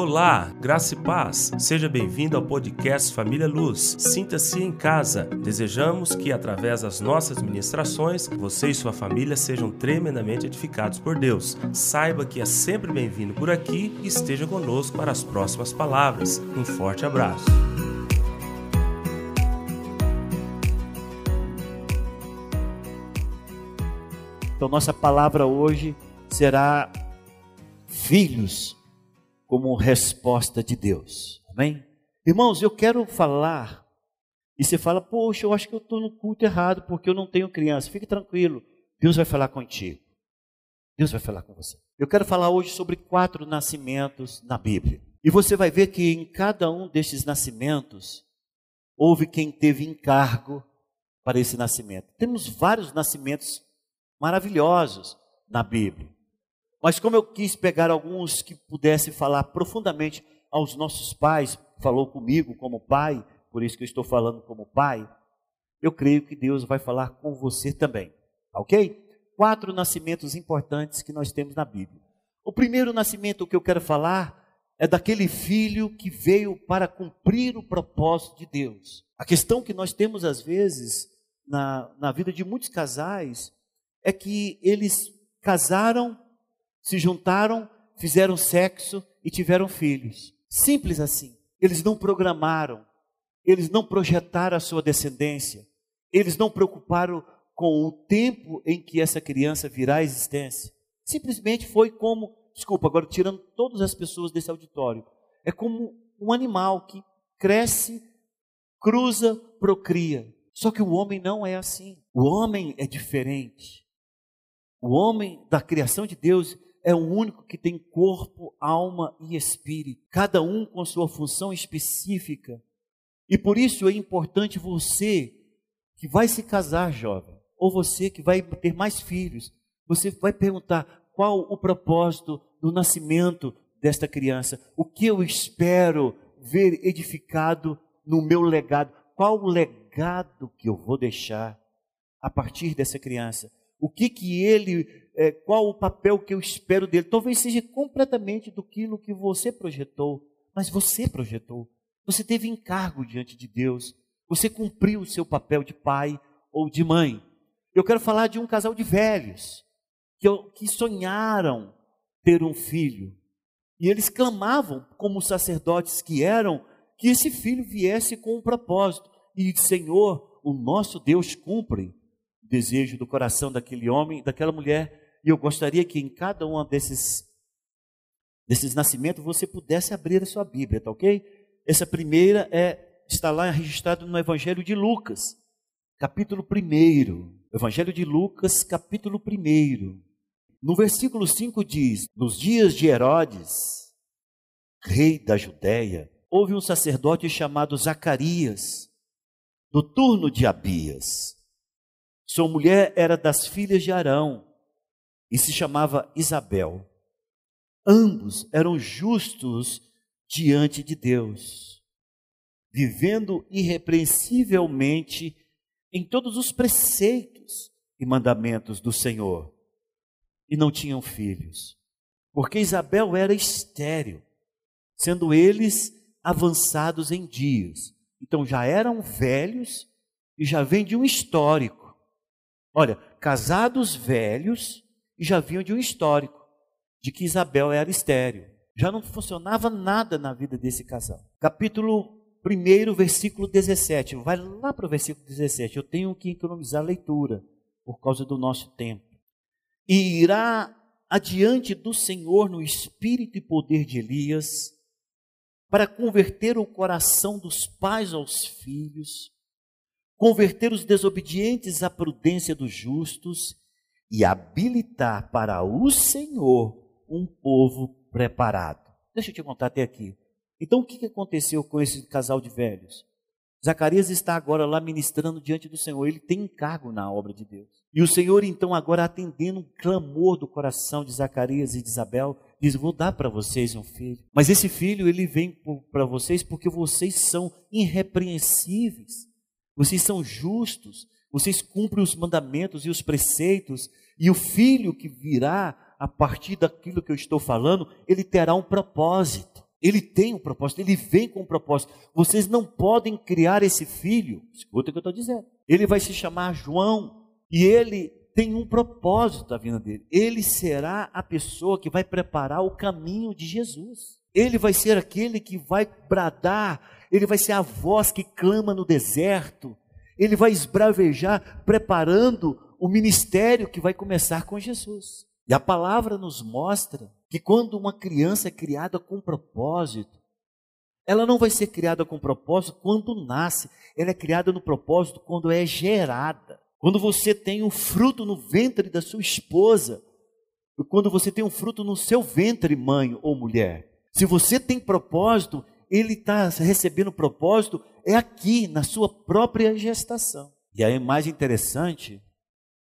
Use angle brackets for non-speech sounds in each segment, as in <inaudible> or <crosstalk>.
Olá, graça e paz. Seja bem-vindo ao podcast Família Luz. Sinta-se em casa. Desejamos que, através das nossas ministrações, você e sua família sejam tremendamente edificados por Deus. Saiba que é sempre bem-vindo por aqui e esteja conosco para as próximas palavras. Um forte abraço. Então, nossa palavra hoje será filhos como resposta de Deus. Amém? Irmãos, eu quero falar. E você fala, poxa, eu acho que eu estou no culto errado porque eu não tenho criança. Fique tranquilo, Deus vai falar contigo. Deus vai falar com você. Eu quero falar hoje sobre quatro nascimentos na Bíblia. E você vai ver que em cada um destes nascimentos houve quem teve encargo para esse nascimento. Temos vários nascimentos maravilhosos na Bíblia. Mas como eu quis pegar alguns que pudessem falar profundamente aos nossos pais, falou comigo como pai, por isso que eu estou falando como pai, eu creio que Deus vai falar com você também, ok? Quatro nascimentos importantes que nós temos na Bíblia. O primeiro nascimento que eu quero falar é daquele filho que veio para cumprir o propósito de Deus. A questão que nós temos às vezes na, na vida de muitos casais é que eles casaram se juntaram, fizeram sexo e tiveram filhos. Simples assim. Eles não programaram, eles não projetaram a sua descendência, eles não preocuparam com o tempo em que essa criança virá à existência. Simplesmente foi como, desculpa, agora tirando todas as pessoas desse auditório, é como um animal que cresce, cruza, procria. Só que o homem não é assim. O homem é diferente. O homem da criação de Deus, é o único que tem corpo, alma e espírito, cada um com sua função específica. E por isso é importante você que vai se casar, jovem, ou você que vai ter mais filhos, você vai perguntar qual o propósito do nascimento desta criança, o que eu espero ver edificado no meu legado, qual o legado que eu vou deixar a partir dessa criança, o que que ele é, qual o papel que eu espero dele. Talvez seja completamente do que você projetou, mas você projetou. Você teve encargo diante de Deus. Você cumpriu o seu papel de pai ou de mãe. Eu quero falar de um casal de velhos que, que sonharam ter um filho. E eles clamavam, como sacerdotes que eram, que esse filho viesse com um propósito. E, Senhor, o nosso Deus cumpre o desejo do coração daquele homem, daquela mulher e eu gostaria que em cada um desses, desses nascimentos você pudesse abrir a sua Bíblia, tá ok? Essa primeira é, está lá registrado no Evangelho de Lucas, capítulo 1. Evangelho de Lucas, capítulo 1. No versículo 5 diz: Nos dias de Herodes, rei da Judéia, houve um sacerdote chamado Zacarias, do turno de Abias. Sua mulher era das filhas de Arão e se chamava Isabel. Ambos eram justos diante de Deus, vivendo irrepreensivelmente em todos os preceitos e mandamentos do Senhor. E não tinham filhos, porque Isabel era estéril, sendo eles avançados em dias. Então já eram velhos e já vem de um histórico. Olha, casados velhos e já vinham de um histórico de que Isabel era estéreo. Já não funcionava nada na vida desse casal. Capítulo 1, versículo 17. Vai lá para o versículo 17. Eu tenho que economizar a leitura por causa do nosso tempo. E irá adiante do Senhor no espírito e poder de Elias, para converter o coração dos pais aos filhos, converter os desobedientes à prudência dos justos e habilitar para o Senhor um povo preparado. Deixa eu te contar até aqui. Então, o que aconteceu com esse casal de velhos? Zacarias está agora lá ministrando diante do Senhor, ele tem encargo na obra de Deus. E o Senhor, então, agora atendendo um clamor do coração de Zacarias e de Isabel, diz: Vou dar para vocês um filho. Mas esse filho, ele vem para vocês porque vocês são irrepreensíveis, vocês são justos, vocês cumprem os mandamentos e os preceitos, e o filho que virá a partir daquilo que eu estou falando, ele terá um propósito. Ele tem um propósito, ele vem com um propósito. Vocês não podem criar esse filho. Escuta o que eu estou dizendo. Ele vai se chamar João e ele tem um propósito da vida dele. Ele será a pessoa que vai preparar o caminho de Jesus. Ele vai ser aquele que vai bradar, ele vai ser a voz que clama no deserto. Ele vai esbravejar preparando o ministério que vai começar com Jesus. E a palavra nos mostra que quando uma criança é criada com propósito, ela não vai ser criada com propósito quando nasce, ela é criada no propósito quando é gerada. Quando você tem um fruto no ventre da sua esposa, quando você tem um fruto no seu ventre, mãe ou mulher. Se você tem propósito, ele está recebendo propósito, é aqui, na sua própria gestação. E aí, mais interessante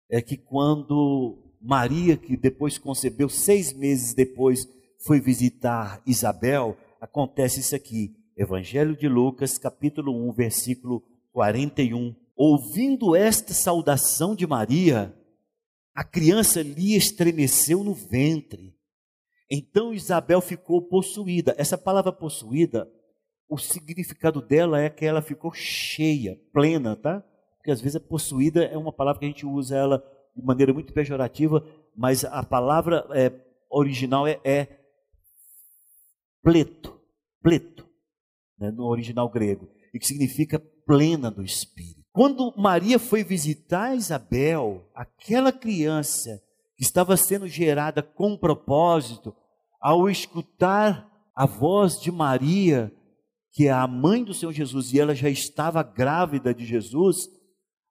é que quando Maria, que depois concebeu, seis meses depois, foi visitar Isabel, acontece isso aqui. Evangelho de Lucas, capítulo 1, versículo 41. Ouvindo esta saudação de Maria, a criança lhe estremeceu no ventre. Então Isabel ficou possuída. Essa palavra possuída, o significado dela é que ela ficou cheia, plena, tá? Porque às vezes a possuída é uma palavra que a gente usa ela de maneira muito pejorativa, mas a palavra é, original é, é pleto, pleto, né, no original grego, e que significa plena do Espírito. Quando Maria foi visitar Isabel, aquela criança estava sendo gerada com propósito, ao escutar a voz de Maria, que é a mãe do Senhor Jesus, e ela já estava grávida de Jesus,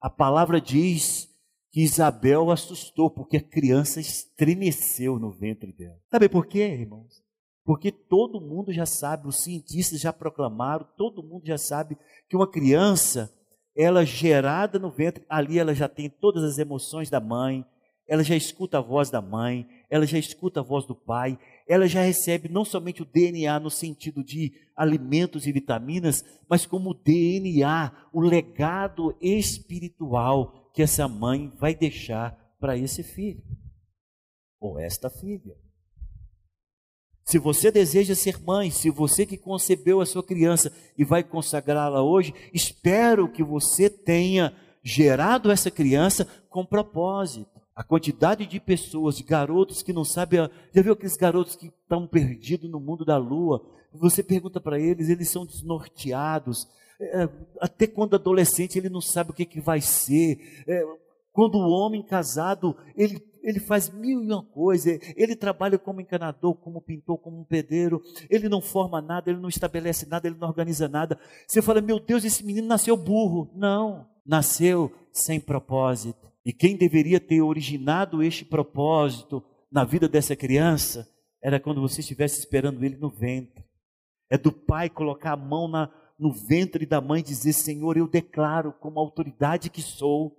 a palavra diz que Isabel assustou, porque a criança estremeceu no ventre dela. Sabe por quê, irmãos? Porque todo mundo já sabe, os cientistas já proclamaram, todo mundo já sabe que uma criança, ela gerada no ventre, ali ela já tem todas as emoções da mãe, ela já escuta a voz da mãe, ela já escuta a voz do pai, ela já recebe não somente o DNA no sentido de alimentos e vitaminas, mas como DNA, o legado espiritual que essa mãe vai deixar para esse filho ou esta filha. Se você deseja ser mãe, se você que concebeu a sua criança e vai consagrá-la hoje, espero que você tenha gerado essa criança com propósito. A quantidade de pessoas, de garotos que não sabem, já viu aqueles garotos que estão perdidos no mundo da lua? Você pergunta para eles, eles são desnorteados, é, até quando adolescente ele não sabe o que, que vai ser. É, quando o homem casado, ele, ele faz mil e uma coisas, ele trabalha como encanador, como pintor, como um pedreiro, ele não forma nada, ele não estabelece nada, ele não organiza nada. Você fala, meu Deus, esse menino nasceu burro. Não, nasceu sem propósito. E quem deveria ter originado este propósito na vida dessa criança era quando você estivesse esperando ele no ventre. É do pai colocar a mão na, no ventre da mãe dizer: Senhor, eu declaro como autoridade que sou,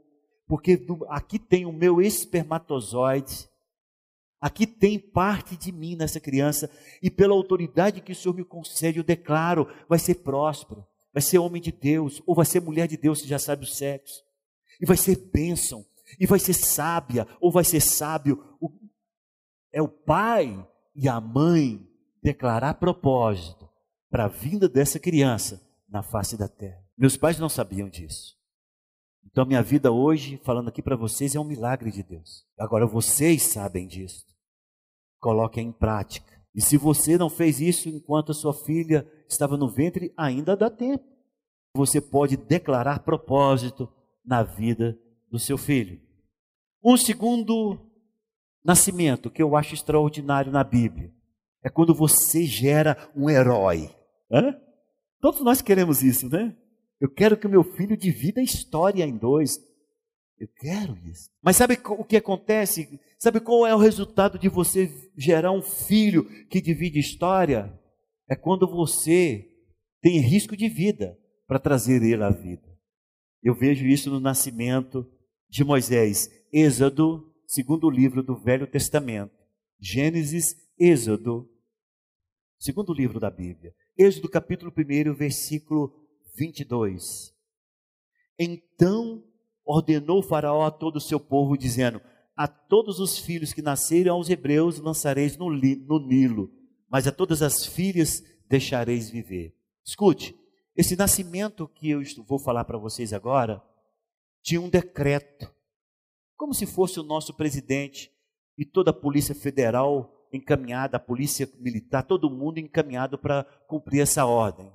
porque aqui tem o meu espermatozoide, aqui tem parte de mim nessa criança, e pela autoridade que o Senhor me concede, eu declaro: vai ser próspero, vai ser homem de Deus, ou vai ser mulher de Deus, que já sabe o sexo, e vai ser bênção, e vai ser sábia, ou vai ser sábio. É o pai e a mãe declarar propósito para a vinda dessa criança na face da terra. Meus pais não sabiam disso. Então, minha vida hoje, falando aqui para vocês, é um milagre de Deus. Agora, vocês sabem disso. Coloquem em prática. E se você não fez isso enquanto a sua filha estava no ventre, ainda dá tempo. Você pode declarar propósito na vida do seu filho. Um segundo nascimento que eu acho extraordinário na Bíblia é quando você gera um herói. Hã? Todos nós queremos isso, né? Eu quero que o meu filho divida a história em dois. Eu quero isso. Mas sabe o que acontece? Sabe qual é o resultado de você gerar um filho que divide história? É quando você tem risco de vida para trazer ele à vida. Eu vejo isso no nascimento de Moisés. Êxodo, segundo livro do Velho Testamento. Gênesis, Êxodo, segundo livro da Bíblia. Êxodo capítulo 1, versículo 22. Então ordenou Faraó a todo o seu povo, dizendo: A todos os filhos que nascerem aos hebreus lançareis no, no Nilo, mas a todas as filhas deixareis viver. Escute, esse nascimento que eu vou falar para vocês agora, tinha um decreto, como se fosse o nosso presidente e toda a Polícia Federal encaminhada, a Polícia Militar, todo mundo encaminhado para cumprir essa ordem.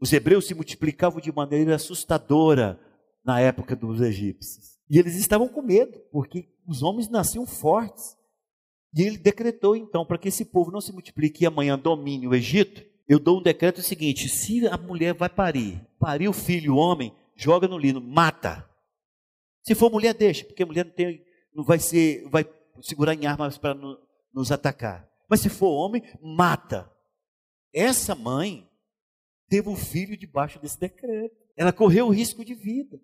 Os hebreus se multiplicavam de maneira assustadora na época dos egípcios. E eles estavam com medo, porque os homens nasciam fortes. E ele decretou então para que esse povo não se multiplique e amanhã domine o Egito. Eu dou um decreto seguinte: se a mulher vai parir, parir o filho, o homem, joga no lino, mata. Se for mulher, deixa, porque mulher não, tem, não vai ser, vai segurar em armas para no, nos atacar. Mas se for homem, mata. Essa mãe teve um filho debaixo desse decreto. Ela correu o risco de vida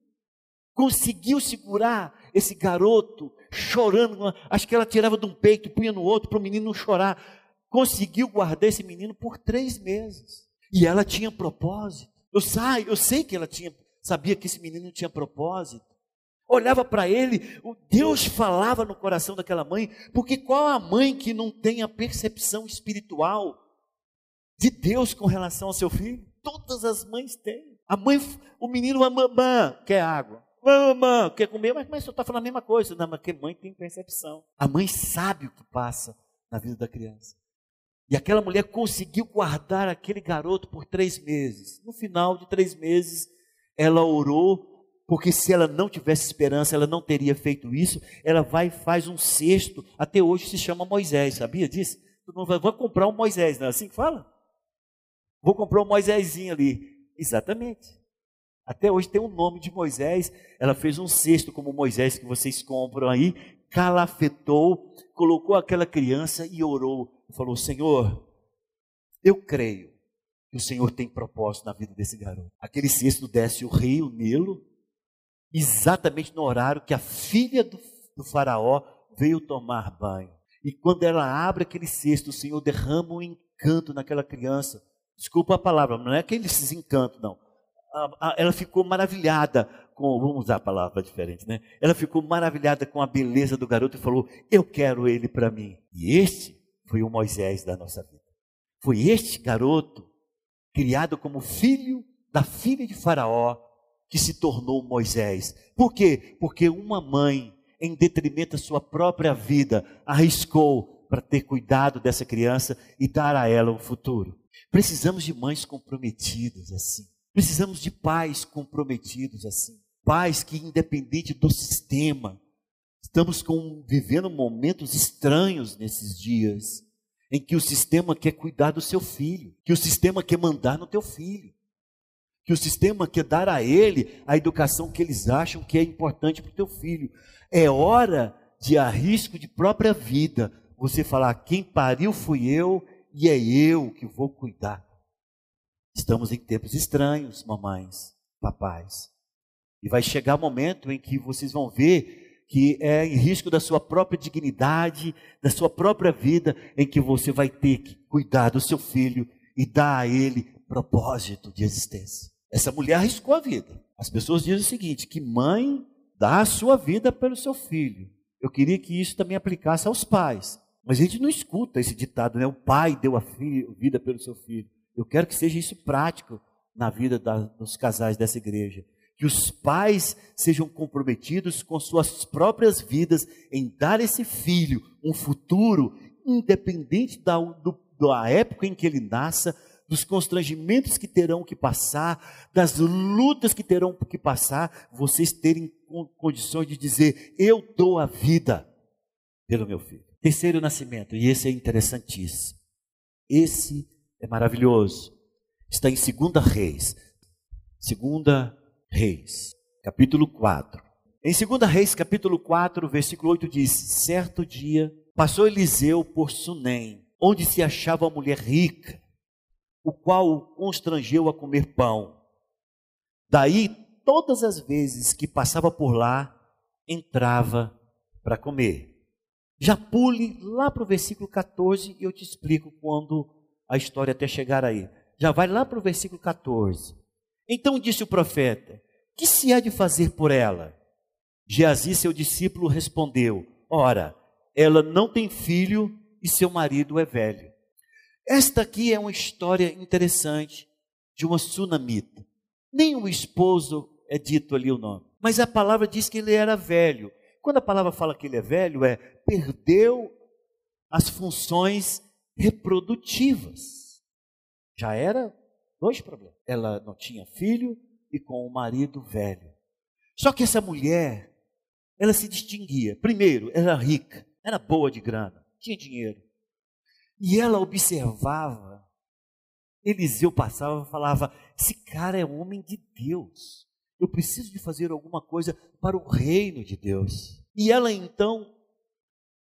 conseguiu segurar esse garoto chorando. Acho que ela tirava de um peito, punha no outro para o menino não chorar. Conseguiu guardar esse menino por três meses. E ela tinha propósito. Eu, sei, eu sei que ela tinha, sabia que esse menino tinha propósito. Olhava para ele, Deus falava no coração daquela mãe, porque qual a mãe que não tem a percepção espiritual de Deus com relação ao seu filho? Todas as mães têm. A mãe, o menino, a mamãe quer água. Mamãe, quer comer? Mas, mas você está falando a mesma coisa. Não, mas que mãe tem percepção. A mãe sabe o que passa na vida da criança. E aquela mulher conseguiu guardar aquele garoto por três meses. No final de três meses, ela orou, porque se ela não tivesse esperança, ela não teria feito isso. Ela vai e faz um cesto, até hoje se chama Moisés, sabia disso? Não vai, vou comprar um Moisés, não é assim que fala? Vou comprar um Moisésinho ali. Exatamente. Até hoje tem o um nome de Moisés. Ela fez um cesto como Moisés que vocês compram aí, calafetou, colocou aquela criança e orou. Falou: Senhor, eu creio que o Senhor tem propósito na vida desse garoto. Aquele cesto desce o rio Nilo, exatamente no horário que a filha do, do Faraó veio tomar banho. E quando ela abre aquele cesto, o Senhor derrama um encanto naquela criança. Desculpa a palavra, não é aquele encanto, não ela ficou maravilhada com, vamos usar a palavra diferente, né? Ela ficou maravilhada com a beleza do garoto e falou: Eu quero ele para mim. E este foi o Moisés da nossa vida. Foi este garoto, criado como filho da filha de Faraó, que se tornou Moisés. Por quê? Porque uma mãe, em detrimento da sua própria vida, arriscou para ter cuidado dessa criança e dar a ela um futuro. Precisamos de mães comprometidas assim. Precisamos de pais comprometidos assim. Pais que, independente do sistema, estamos com, vivendo momentos estranhos nesses dias, em que o sistema quer cuidar do seu filho, que o sistema quer mandar no teu filho, que o sistema quer dar a ele a educação que eles acham que é importante para o teu filho. É hora de, a risco de própria vida, você falar: quem pariu fui eu e é eu que vou cuidar. Estamos em tempos estranhos, mamães, papais. E vai chegar o momento em que vocês vão ver que é em risco da sua própria dignidade, da sua própria vida, em que você vai ter que cuidar do seu filho e dar a ele propósito de existência. Essa mulher arriscou a vida. As pessoas dizem o seguinte: que mãe dá a sua vida pelo seu filho. Eu queria que isso também aplicasse aos pais. Mas a gente não escuta esse ditado, né? O pai deu a vida pelo seu filho. Eu quero que seja isso prático na vida da, dos casais dessa igreja. Que os pais sejam comprometidos com suas próprias vidas em dar esse filho um futuro, independente da, do, da época em que ele nasça, dos constrangimentos que terão que passar, das lutas que terão que passar, vocês terem condições de dizer: Eu dou a vida pelo meu filho. Terceiro nascimento, e esse é interessantíssimo. Esse é maravilhoso. Está em 2 Reis. 2 Reis, capítulo 4. Em 2 Reis, capítulo 4, versículo 8 diz: Certo dia passou Eliseu por Sunem, onde se achava uma mulher rica, o qual o constrangeu a comer pão. Daí, todas as vezes que passava por lá, entrava para comer. Já pule lá para o versículo 14 e eu te explico quando a história até chegar aí. Já vai lá para o versículo 14. Então disse o profeta: Que se há de fazer por ela? Geazi, seu discípulo, respondeu: Ora, ela não tem filho e seu marido é velho. Esta aqui é uma história interessante de uma sunamita. Nem o esposo é dito ali o nome, mas a palavra diz que ele era velho. Quando a palavra fala que ele é velho, é perdeu as funções reprodutivas. Já era dois problemas. Ela não tinha filho e com o marido velho. Só que essa mulher, ela se distinguia. Primeiro, era rica, era boa de grana, tinha dinheiro. E ela observava. Eliseu passava e falava: Esse cara é homem de Deus. Eu preciso de fazer alguma coisa para o reino de Deus. E ela então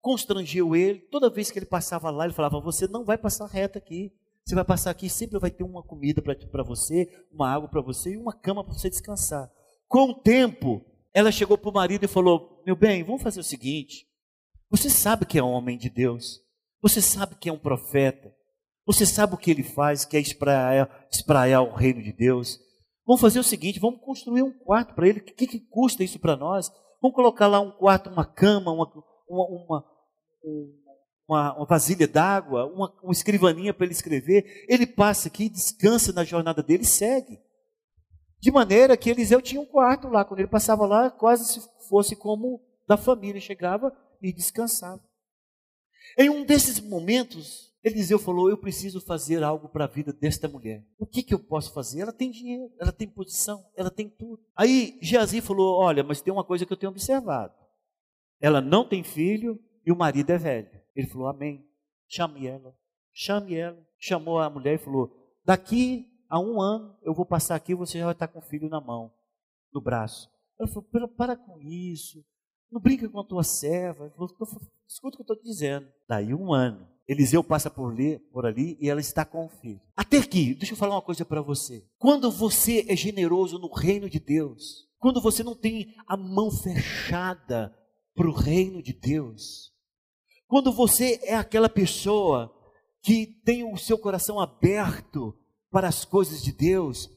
constrangeu ele. Toda vez que ele passava lá, ele falava: Você não vai passar reto aqui. Você vai passar aqui, sempre vai ter uma comida para você, uma água para você e uma cama para você descansar. Com o tempo, ela chegou para o marido e falou: Meu bem, vamos fazer o seguinte. Você sabe que é homem de Deus. Você sabe que é um profeta. Você sabe o que ele faz, que é espraiar, espraiar o reino de Deus. Vamos fazer o seguinte: vamos construir um quarto para ele. O que, que custa isso para nós? Vamos colocar lá um quarto, uma cama, uma, uma, uma, uma, uma vasilha d'água, uma, uma escrivaninha para ele escrever. Ele passa aqui, descansa na jornada dele e segue. De maneira que Eliseu tinha um quarto lá. Quando ele passava lá, quase se fosse como da família. Chegava e descansava. Em um desses momentos, Eliseu falou: Eu preciso fazer algo para a vida desta mulher. O que, que eu posso fazer? Ela tem dinheiro, ela tem posição, ela tem tudo. Aí Geazi falou: Olha, mas tem uma coisa que eu tenho observado. Ela não tem filho e o marido é velho. Ele falou: Amém. Chame ela. Chame ela. Chamou a mulher e falou: Daqui a um ano eu vou passar aqui e você já vai estar com o filho na mão, no braço. Ela falou: Para com isso. Não brinca com a tua serva. Escuta o que eu estou te dizendo. Daí um ano, Eliseu passa por ali, por ali e ela está com o filho. Até aqui, deixa eu falar uma coisa para você. Quando você é generoso no reino de Deus, quando você não tem a mão fechada para o reino de Deus, quando você é aquela pessoa que tem o seu coração aberto para as coisas de Deus,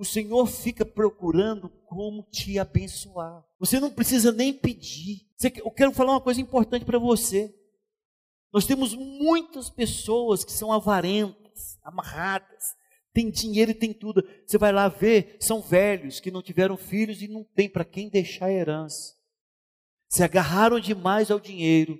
o Senhor fica procurando como te abençoar. Você não precisa nem pedir. Eu quero falar uma coisa importante para você. Nós temos muitas pessoas que são avarentas, amarradas, tem dinheiro e tem tudo. Você vai lá ver, são velhos que não tiveram filhos e não tem para quem deixar herança. Se agarraram demais ao dinheiro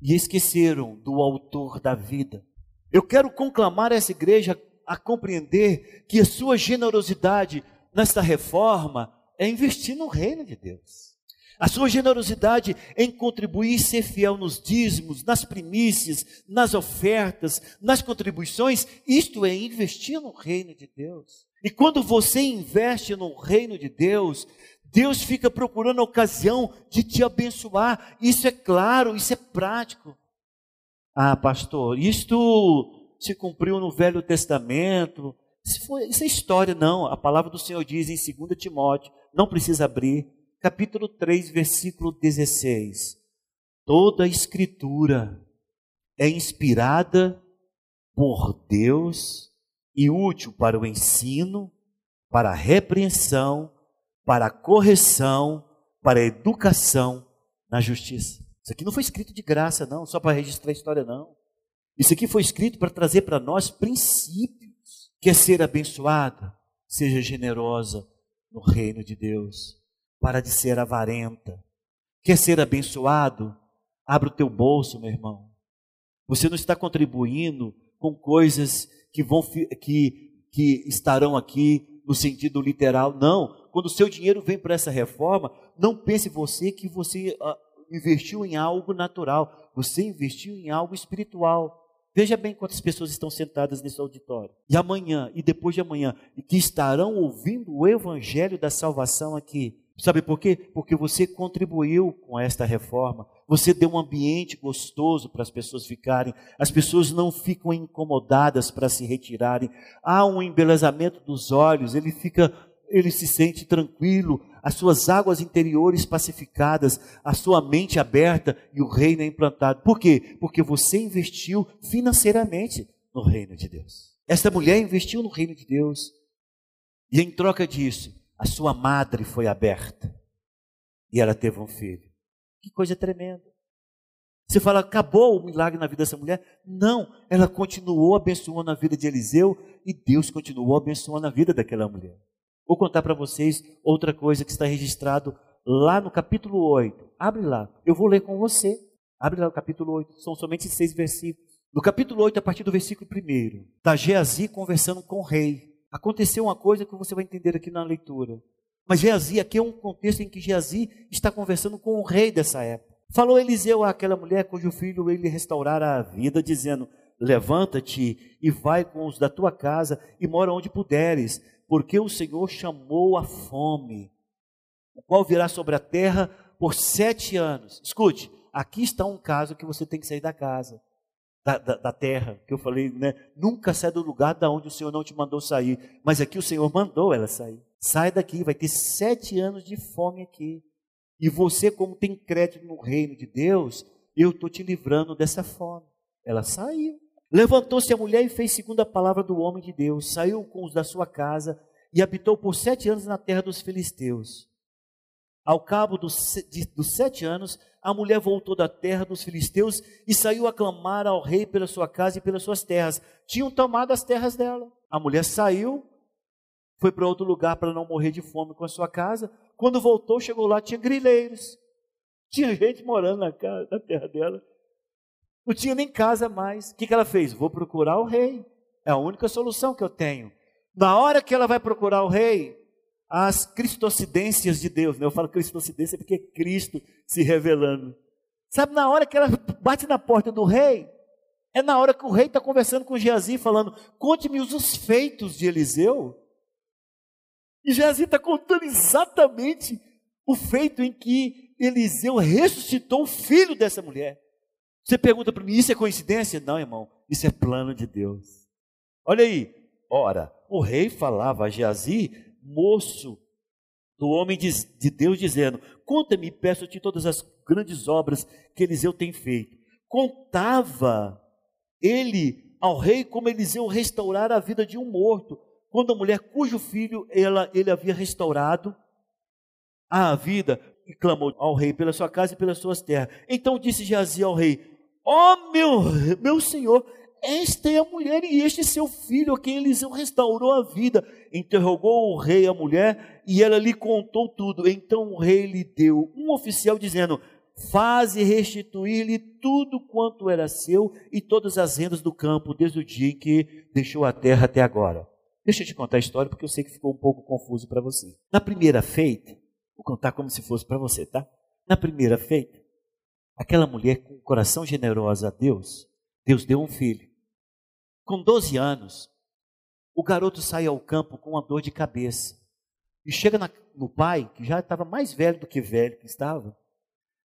e esqueceram do autor da vida. Eu quero conclamar essa igreja a compreender que a sua generosidade nesta reforma é investir no reino de Deus. A sua generosidade em contribuir e ser fiel nos dízimos, nas primícias, nas ofertas, nas contribuições, isto é investir no reino de Deus. E quando você investe no reino de Deus, Deus fica procurando a ocasião de te abençoar. Isso é claro, isso é prático. Ah, pastor, isto se cumpriu no Velho Testamento. Isso, foi, isso é história, não. A palavra do Senhor diz em 2 Timóteo, não precisa abrir, capítulo 3, versículo 16. Toda a escritura é inspirada por Deus e útil para o ensino, para a repreensão, para a correção, para a educação na justiça. Isso aqui não foi escrito de graça, não, só para registrar a história, não. Isso aqui foi escrito para trazer para nós princípios. Quer ser abençoado? Seja generosa no reino de Deus. Para de ser avarenta. Quer ser abençoado? Abra o teu bolso, meu irmão. Você não está contribuindo com coisas que vão que, que estarão aqui no sentido literal. Não. Quando o seu dinheiro vem para essa reforma, não pense você que você uh, investiu em algo natural. Você investiu em algo espiritual. Veja bem quantas pessoas estão sentadas nesse auditório. E amanhã, e depois de amanhã, e que estarão ouvindo o evangelho da salvação aqui. Sabe por quê? Porque você contribuiu com esta reforma. Você deu um ambiente gostoso para as pessoas ficarem. As pessoas não ficam incomodadas para se retirarem. Há um embelezamento dos olhos, ele fica ele se sente tranquilo, as suas águas interiores pacificadas, a sua mente aberta e o reino é implantado. Por quê? Porque você investiu financeiramente no reino de Deus. Esta mulher investiu no reino de Deus e em troca disso, a sua madre foi aberta e ela teve um filho. Que coisa tremenda. Você fala, acabou o milagre na vida dessa mulher? Não, ela continuou abençoando a vida de Eliseu e Deus continuou abençoando a vida daquela mulher. Vou contar para vocês outra coisa que está registrado lá no capítulo 8. Abre lá, eu vou ler com você. Abre lá o capítulo 8, são somente seis versículos. No capítulo 8, a partir do versículo 1, está Geazi conversando com o rei. Aconteceu uma coisa que você vai entender aqui na leitura. Mas Geazi, aqui é um contexto em que Geazi está conversando com o rei dessa época. Falou Eliseu àquela mulher cujo filho ele restaurara a vida, dizendo: Levanta-te e vai com os da tua casa e mora onde puderes, porque o Senhor chamou a fome, o qual virá sobre a terra por sete anos. Escute, aqui está um caso que você tem que sair da casa, da, da, da terra, que eu falei, né? Nunca sai do lugar da onde o Senhor não te mandou sair, mas aqui o Senhor mandou ela sair. Sai daqui, vai ter sete anos de fome aqui. E você, como tem crédito no reino de Deus, eu estou te livrando dessa fome. Ela saiu. Levantou-se a mulher e fez segundo a palavra do homem de Deus. Saiu com os da sua casa e habitou por sete anos na terra dos filisteus. Ao cabo dos, de, dos sete anos, a mulher voltou da terra dos filisteus e saiu a clamar ao rei pela sua casa e pelas suas terras. Tinham tomado as terras dela. A mulher saiu, foi para outro lugar para não morrer de fome com a sua casa. Quando voltou, chegou lá, tinha grileiros. Tinha gente morando na, casa, na terra dela. Não tinha nem casa mais. O que, que ela fez? Vou procurar o rei. É a única solução que eu tenho. Na hora que ela vai procurar o rei, as cristocidências de Deus, né? eu falo cristocidência porque é Cristo se revelando. Sabe, na hora que ela bate na porta do rei, é na hora que o rei está conversando com Geazi, falando: Conte-me os feitos de Eliseu. E Geazi está contando exatamente o feito em que Eliseu ressuscitou o filho dessa mulher. Você pergunta para mim, isso é coincidência? Não, irmão, isso é plano de Deus. Olha aí, ora, o rei falava a Geazi, moço do homem de, de Deus, dizendo: Conta-me, peço-te todas as grandes obras que Eliseu tem feito. Contava ele ao rei como Eliseu restaurara a vida de um morto quando a mulher cujo filho ela, ele havia restaurado a vida e clamou ao rei pela sua casa e pelas suas terras. Então disse Jazi ao rei: Ó oh, meu, meu senhor, esta é a mulher e este é seu filho, a quem Eliseu restaurou a vida. Interrogou o rei a mulher e ela lhe contou tudo. Então o rei lhe deu um oficial dizendo: Faze restituir-lhe tudo quanto era seu e todas as rendas do campo, desde o dia em que deixou a terra até agora. Deixa eu te contar a história porque eu sei que ficou um pouco confuso para você. Na primeira feita, vou contar como se fosse para você, tá? Na primeira feita, aquela mulher com o coração generoso a Deus, Deus deu um filho. Com 12 anos, o garoto sai ao campo com uma dor de cabeça. E chega na, no pai, que já estava mais velho do que velho que estava.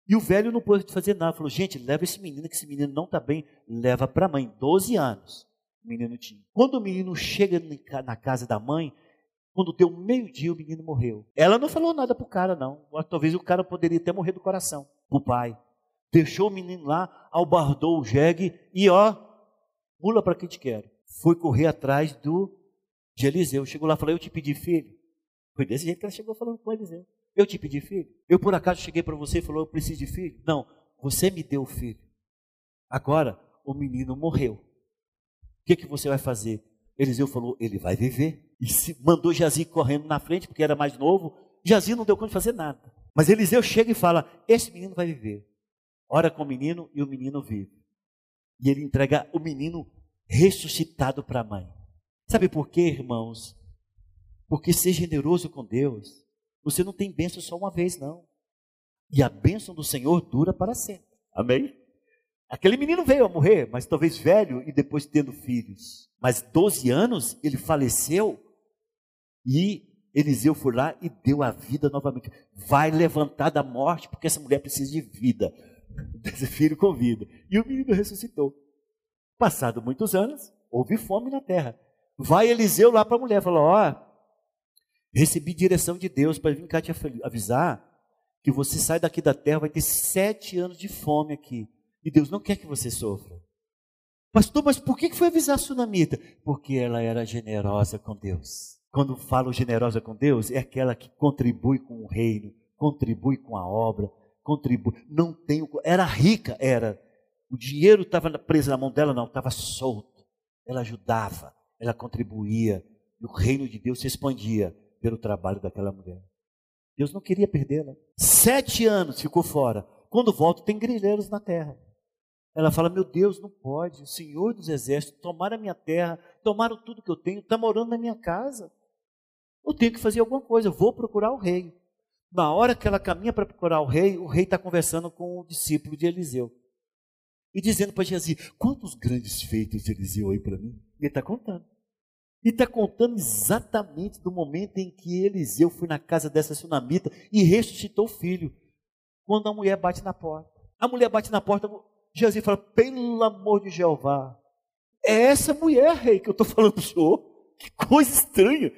E o velho não pôde fazer nada. Falou: gente, leva esse menino, que esse menino não está bem. Leva para a mãe. 12 anos o menino tinha. Quando o menino chega na casa da mãe, quando deu meio-dia, o menino morreu. Ela não falou nada pro cara, não. Talvez o cara poderia até morrer do coração. O pai. Deixou o menino lá, albardou o jegue e ó, mula para quem te quero. Foi correr atrás do de Eliseu. Chegou lá e falou: Eu te pedi filho. Foi desse jeito que ela chegou falando com Eliseu. Eu te pedi filho. Eu por acaso cheguei para você e falou: Eu preciso de filho. Não, você me deu filho. Agora o menino morreu que, que você vai fazer? Eliseu falou, ele vai viver. E se mandou Jazi correndo na frente, porque era mais novo. Jazi não deu conta de fazer nada. Mas Eliseu chega e fala: Esse menino vai viver. Ora com o menino e o menino vive. E ele entrega o menino ressuscitado para a mãe. Sabe por quê, irmãos? Porque ser generoso com Deus, você não tem bênção só uma vez, não. E a bênção do Senhor dura para sempre. Amém? Aquele menino veio a morrer, mas talvez velho e depois tendo filhos. Mas 12 anos ele faleceu e Eliseu foi lá e deu a vida novamente. Vai levantar da morte, porque essa mulher precisa de vida. Desse filho com vida. E o menino ressuscitou. Passado muitos anos, houve fome na terra. Vai Eliseu lá para a mulher, falou: Ó, oh, recebi direção de Deus para vir cá te avisar que você sai daqui da terra, vai ter sete anos de fome aqui. E Deus não quer que você sofra. Pastor, mas por que foi avisar a sunamita? Porque ela era generosa com Deus. Quando falo generosa com Deus, é aquela que contribui com o reino, contribui com a obra, contribui. Não tem, era rica, era, o dinheiro estava preso na mão dela, não, estava solto. Ela ajudava, ela contribuía, e o reino de Deus se expandia pelo trabalho daquela mulher. Deus não queria perdê-la. Sete anos ficou fora. Quando volta, tem grileiros na terra. Ela fala: Meu Deus, não pode. O Senhor dos Exércitos tomaram a minha terra, tomaram tudo que eu tenho, está morando na minha casa. Eu tenho que fazer alguma coisa, vou procurar o rei. Na hora que ela caminha para procurar o rei, o rei está conversando com o discípulo de Eliseu. E dizendo para Geazi, quantos grandes feitos Eliseu aí para mim? Ele está contando. E está contando exatamente do momento em que Eliseu foi na casa dessa sunamita e ressuscitou o filho. Quando a mulher bate na porta. A mulher bate na porta, Geazi fala, pelo amor de Jeová, é essa mulher, rei, que eu estou falando para o senhor. Que coisa estranha.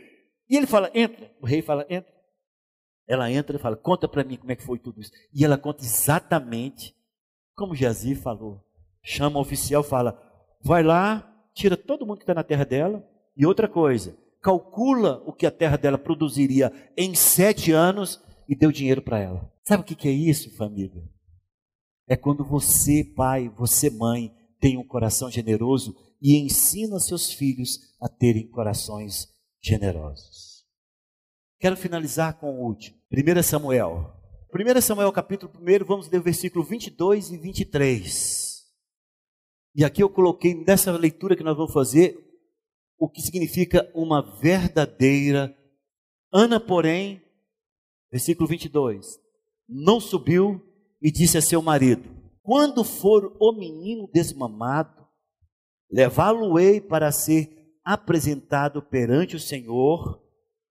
E ele fala, entra. O rei fala, entra. Ela entra e fala: Conta para mim como é que foi tudo isso. E ela conta exatamente como Jazi falou. Chama o oficial fala: Vai lá, tira todo mundo que está na terra dela. E outra coisa, calcula o que a terra dela produziria em sete anos e deu dinheiro para ela. Sabe o que é isso, família? É quando você, pai, você, mãe, tem um coração generoso e ensina seus filhos a terem corações generosos. Quero finalizar com o último. 1 Samuel. 1 Samuel capítulo 1, vamos ler o versículo 22 e 23. E aqui eu coloquei nessa leitura que nós vamos fazer o que significa uma verdadeira. Ana, porém, versículo 22, não subiu e disse a seu marido: Quando for o menino desmamado, levá-lo-ei para ser apresentado perante o Senhor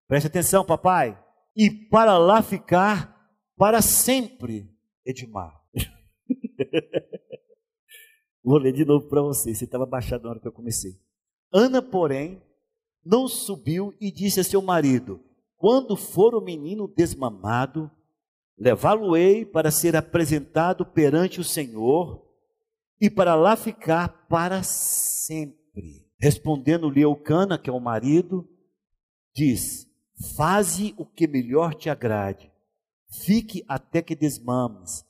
Preste atenção, papai. E para lá ficar para sempre, Edmar. <laughs> Vou ler de novo para você. Você estava baixado na hora que eu comecei. Ana, porém, não subiu e disse a seu marido: Quando for o menino desmamado, levá-lo-ei para ser apresentado perante o Senhor e para lá ficar para sempre. Respondendo-lhe Eucana, que é o marido, diz: Faze o que melhor te agrade. Fique até que desmames.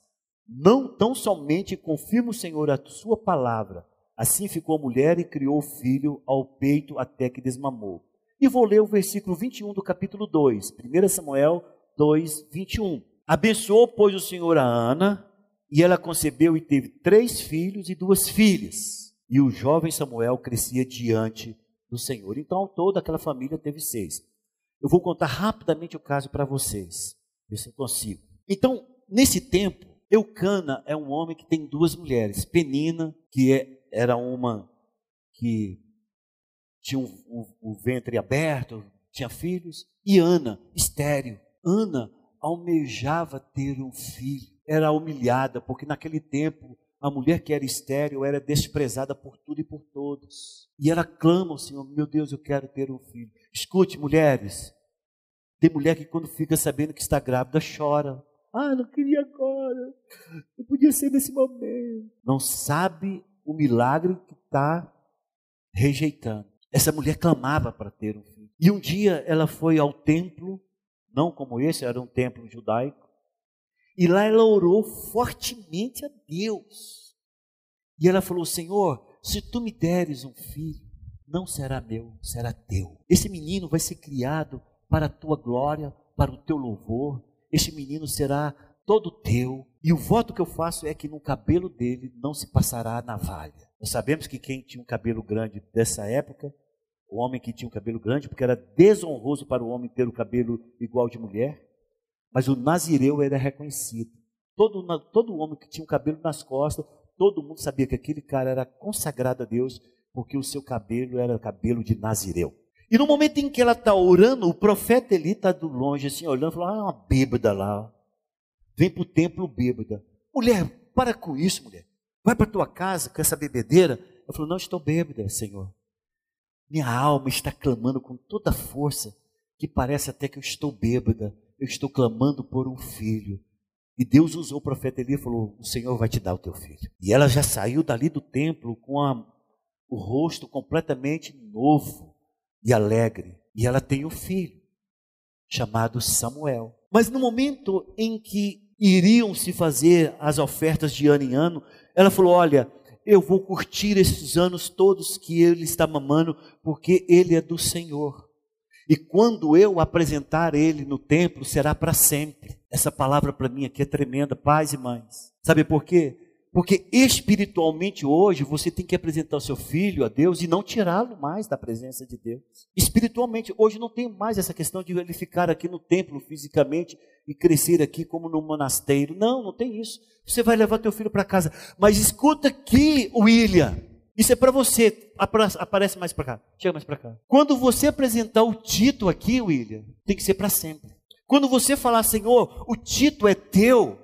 Não tão somente confirma o Senhor a sua palavra. Assim ficou a mulher e criou o filho ao peito até que desmamou. E vou ler o versículo 21 do capítulo 2, 1 Samuel 2, 21. Abençoou, pois, o Senhor a Ana, e ela concebeu e teve três filhos e duas filhas. E o jovem Samuel crescia diante do Senhor. Então, toda aquela família teve seis. Eu vou contar rapidamente o caso para vocês, ver se eu consigo. Então, nesse tempo, Eucana é um homem que tem duas mulheres. Penina, que é, era uma que tinha um, um, um ventre aberto, tinha filhos, e Ana, estéreo. Ana almejava ter um filho. Era humilhada, porque naquele tempo a mulher que era estéreo era desprezada por tudo e por todos. E ela clama ao Senhor: Meu Deus, eu quero ter um filho. Escute, mulheres. Tem mulher que quando fica sabendo que está grávida chora. Ah, não queria agora. Não podia ser nesse momento. Não sabe o milagre que está rejeitando. Essa mulher clamava para ter um filho. E um dia ela foi ao templo, não como esse, era um templo judaico. E lá ela orou fortemente a Deus. E ela falou: Senhor, se tu me deres um filho, não será meu, será teu. Esse menino vai ser criado para a tua glória, para o teu louvor. Este menino será todo teu. E o voto que eu faço é que no cabelo dele não se passará navalha. Nós sabemos que quem tinha um cabelo grande dessa época, o homem que tinha um cabelo grande, porque era desonroso para o homem ter o cabelo igual de mulher, mas o nazireu era reconhecido. Todo, todo homem que tinha um cabelo nas costas, todo mundo sabia que aquele cara era consagrado a Deus, porque o seu cabelo era cabelo de nazireu. E no momento em que ela está orando, o profeta Eli está do longe, assim, olhando, falando, ah, uma bêbada lá. Vem para o templo bêbada. Mulher, para com isso, mulher. Vai para tua casa com essa bebedeira. Eu falo, não estou bêbada, Senhor. Minha alma está clamando com toda força, que parece até que eu estou bêbada. Eu estou clamando por um filho. E Deus usou o profeta Eli e falou: O Senhor vai te dar o teu filho. E ela já saiu dali do templo com a, o rosto completamente novo e alegre. E ela tem um filho, chamado Samuel. Mas no momento em que iriam se fazer as ofertas de ano em ano, ela falou: Olha, eu vou curtir esses anos todos que ele está mamando, porque ele é do Senhor. E quando eu apresentar ele no templo, será para sempre. Essa palavra para mim aqui é tremenda, pais e mães. Sabe por quê? Porque espiritualmente hoje você tem que apresentar o seu filho a Deus e não tirá-lo mais da presença de Deus. Espiritualmente, hoje não tem mais essa questão de ele ficar aqui no templo fisicamente e crescer aqui como no monasteiro. Não, não tem isso. Você vai levar teu filho para casa. Mas escuta aqui, William. Isso é para você. Aparece mais para cá. Chega mais para cá. Quando você apresentar o Tito aqui, William, tem que ser para sempre. Quando você falar, Senhor, o Tito é teu,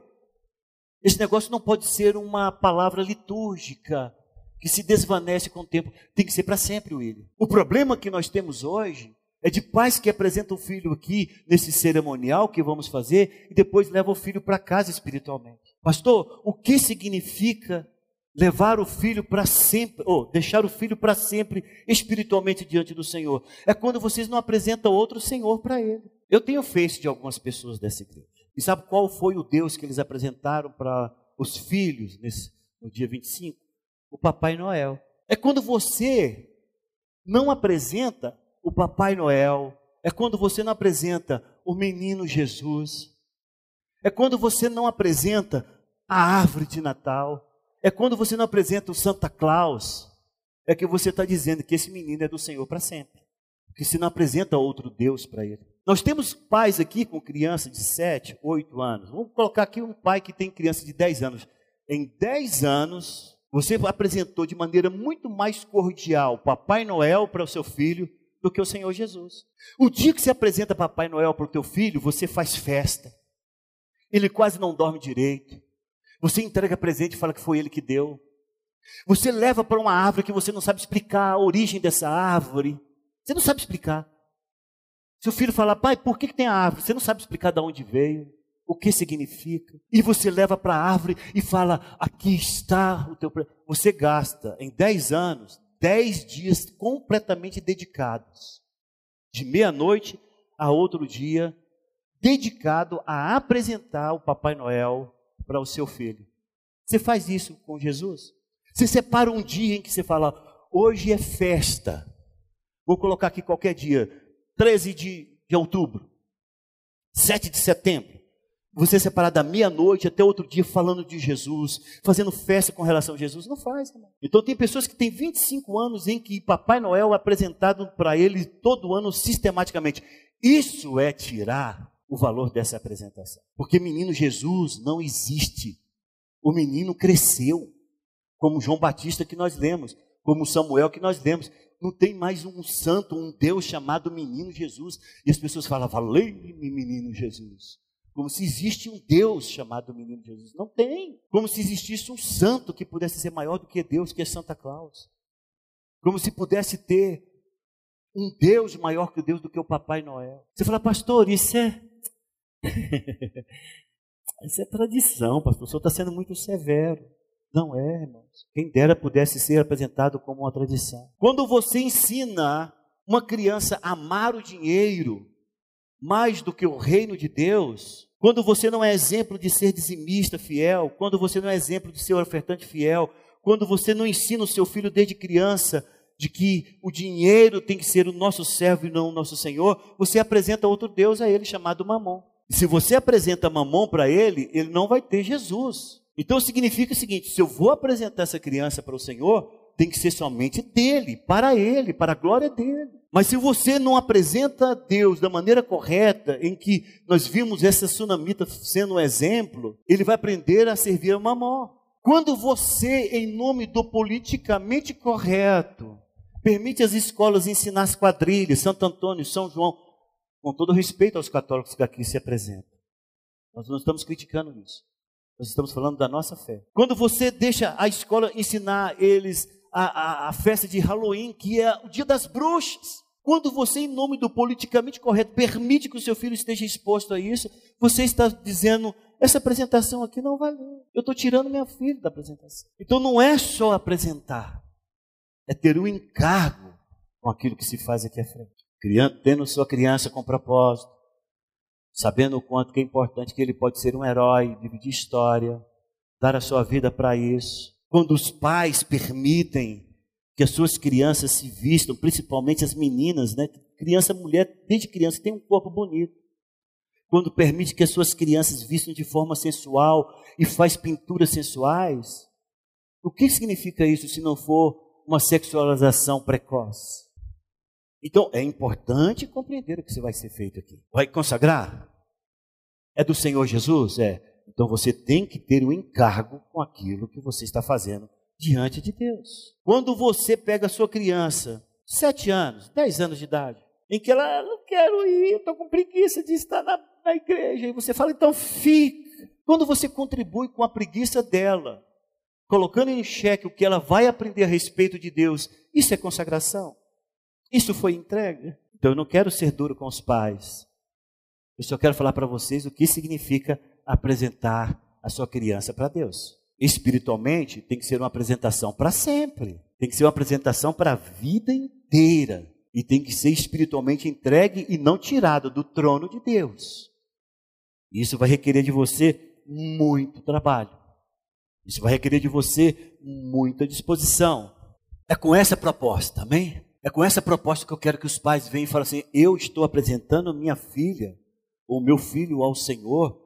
esse negócio não pode ser uma palavra litúrgica que se desvanece com o tempo. Tem que ser para sempre, William. O problema que nós temos hoje é de pais que apresentam o filho aqui nesse cerimonial que vamos fazer e depois levam o filho para casa espiritualmente. Pastor, o que significa levar o filho para sempre, ou deixar o filho para sempre espiritualmente diante do Senhor? É quando vocês não apresentam outro Senhor para ele. Eu tenho face de algumas pessoas dessa igreja. E sabe qual foi o Deus que eles apresentaram para os filhos nesse, no dia 25? O Papai Noel. É quando você não apresenta o Papai Noel, é quando você não apresenta o menino Jesus, é quando você não apresenta a árvore de Natal, é quando você não apresenta o Santa Claus, é que você está dizendo que esse menino é do Senhor para sempre. Porque se não apresenta outro Deus para ele. Nós temos pais aqui com criança de 7, 8 anos. Vamos colocar aqui um pai que tem criança de 10 anos. Em 10 anos, você apresentou de maneira muito mais cordial Papai Noel para o seu filho do que o Senhor Jesus. O dia que você apresenta Papai Noel para o teu filho, você faz festa. Ele quase não dorme direito. Você entrega presente e fala que foi ele que deu. Você leva para uma árvore que você não sabe explicar a origem dessa árvore. Você não sabe explicar. Seu filho fala, pai, por que, que tem a árvore? Você não sabe explicar de onde veio, o que significa. E você leva para a árvore e fala, aqui está o teu. Você gasta em 10 anos, 10 dias completamente dedicados. De meia-noite a outro dia, dedicado a apresentar o Papai Noel para o seu filho. Você faz isso com Jesus? Você separa um dia em que você fala, hoje é festa. Vou colocar aqui qualquer dia, 13 de, de outubro, 7 de setembro, você separar da meia-noite até outro dia falando de Jesus, fazendo festa com relação a Jesus, não faz. Então tem pessoas que têm 25 anos em que Papai Noel é apresentado para ele todo ano sistematicamente. Isso é tirar o valor dessa apresentação. Porque menino Jesus não existe. O menino cresceu, como João Batista que nós lemos, como Samuel que nós lemos não tem mais um santo, um Deus chamado Menino Jesus. E as pessoas falam, valei-me, Menino Jesus. Como se existe um Deus chamado Menino Jesus. Não tem. Como se existisse um santo que pudesse ser maior do que Deus, que é Santa Claus. Como se pudesse ter um Deus maior que o Deus do que o Papai Noel. Você fala, pastor, isso é. <laughs> isso é tradição, pastor. O senhor está sendo muito severo. Não é, irmãos. Quem dera pudesse ser apresentado como uma tradição. Quando você ensina uma criança a amar o dinheiro mais do que o reino de Deus, quando você não é exemplo de ser dizimista fiel, quando você não é exemplo de ser ofertante fiel, quando você não ensina o seu filho desde criança de que o dinheiro tem que ser o nosso servo e não o nosso Senhor, você apresenta outro Deus a ele chamado Mamon. Se você apresenta Mamon para ele, ele não vai ter Jesus. Então significa o seguinte: se eu vou apresentar essa criança para o Senhor, tem que ser somente dele, para ele, para a glória dele. Mas se você não apresenta Deus da maneira correta, em que nós vimos essa sunamita sendo um exemplo, ele vai aprender a servir a mamó. Quando você, em nome do politicamente correto, permite às escolas ensinar as quadrilhas, Santo Antônio, São João, com todo respeito aos católicos que aqui se apresentam, nós não estamos criticando isso. Nós estamos falando da nossa fé. Quando você deixa a escola ensinar eles a, a, a festa de Halloween, que é o dia das bruxas, quando você, em nome do politicamente correto, permite que o seu filho esteja exposto a isso, você está dizendo: essa apresentação aqui não valeu. Eu estou tirando meu filho da apresentação. Então não é só apresentar, é ter um encargo com aquilo que se faz aqui à frente. Criando, tendo sua criança com propósito, sabendo o quanto que é importante que ele pode ser um herói, dividir história, dar a sua vida para isso. quando os pais permitem que as suas crianças se vistam, principalmente as meninas, né? Criança, mulher, desde criança tem um corpo bonito. Quando permite que as suas crianças vistam de forma sensual e faz pinturas sensuais, o que significa isso se não for uma sexualização precoce? Então, é importante compreender o que vai ser feito aqui. Vai consagrar? É do Senhor Jesus? É. Então você tem que ter um encargo com aquilo que você está fazendo diante de Deus. Quando você pega a sua criança, sete anos, dez anos de idade, em que ela, não quero ir, estou com preguiça de estar na, na igreja, e você fala, então fica. Quando você contribui com a preguiça dela, colocando em xeque o que ela vai aprender a respeito de Deus, isso é consagração. Isso foi entrega. Então eu não quero ser duro com os pais. Eu só quero falar para vocês o que significa apresentar a sua criança para Deus. Espiritualmente, tem que ser uma apresentação para sempre. Tem que ser uma apresentação para a vida inteira. E tem que ser espiritualmente entregue e não tirado do trono de Deus. Isso vai requerer de você muito trabalho. Isso vai requerer de você muita disposição. É com essa proposta, amém? É com essa proposta que eu quero que os pais venham e falem assim: eu estou apresentando minha filha, ou meu filho ao Senhor,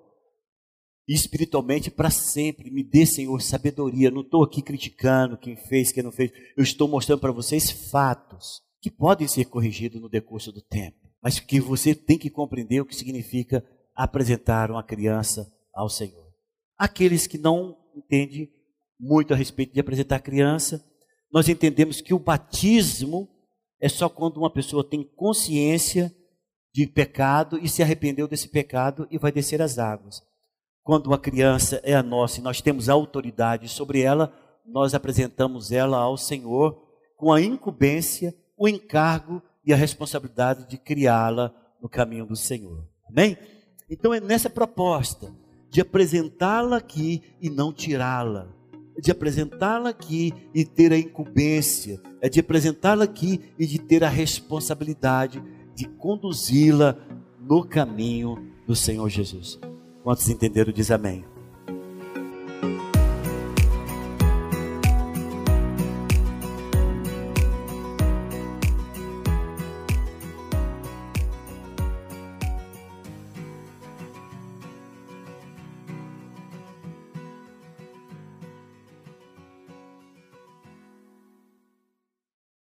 espiritualmente para sempre. Me dê, Senhor, sabedoria. Não estou aqui criticando quem fez, quem não fez. Eu estou mostrando para vocês fatos que podem ser corrigidos no decurso do tempo, mas que você tem que compreender o que significa apresentar uma criança ao Senhor. Aqueles que não entendem muito a respeito de apresentar criança, nós entendemos que o batismo é só quando uma pessoa tem consciência de pecado e se arrependeu desse pecado e vai descer as águas. Quando uma criança é a nossa e nós temos autoridade sobre ela, nós apresentamos ela ao Senhor com a incumbência, o encargo e a responsabilidade de criá-la no caminho do Senhor. Amém? Então é nessa proposta de apresentá-la aqui e não tirá-la, de apresentá-la aqui e ter a incumbência, é de apresentá-la aqui e de ter a responsabilidade de conduzi-la no caminho do Senhor Jesus. Quantos entenderam, diz amém.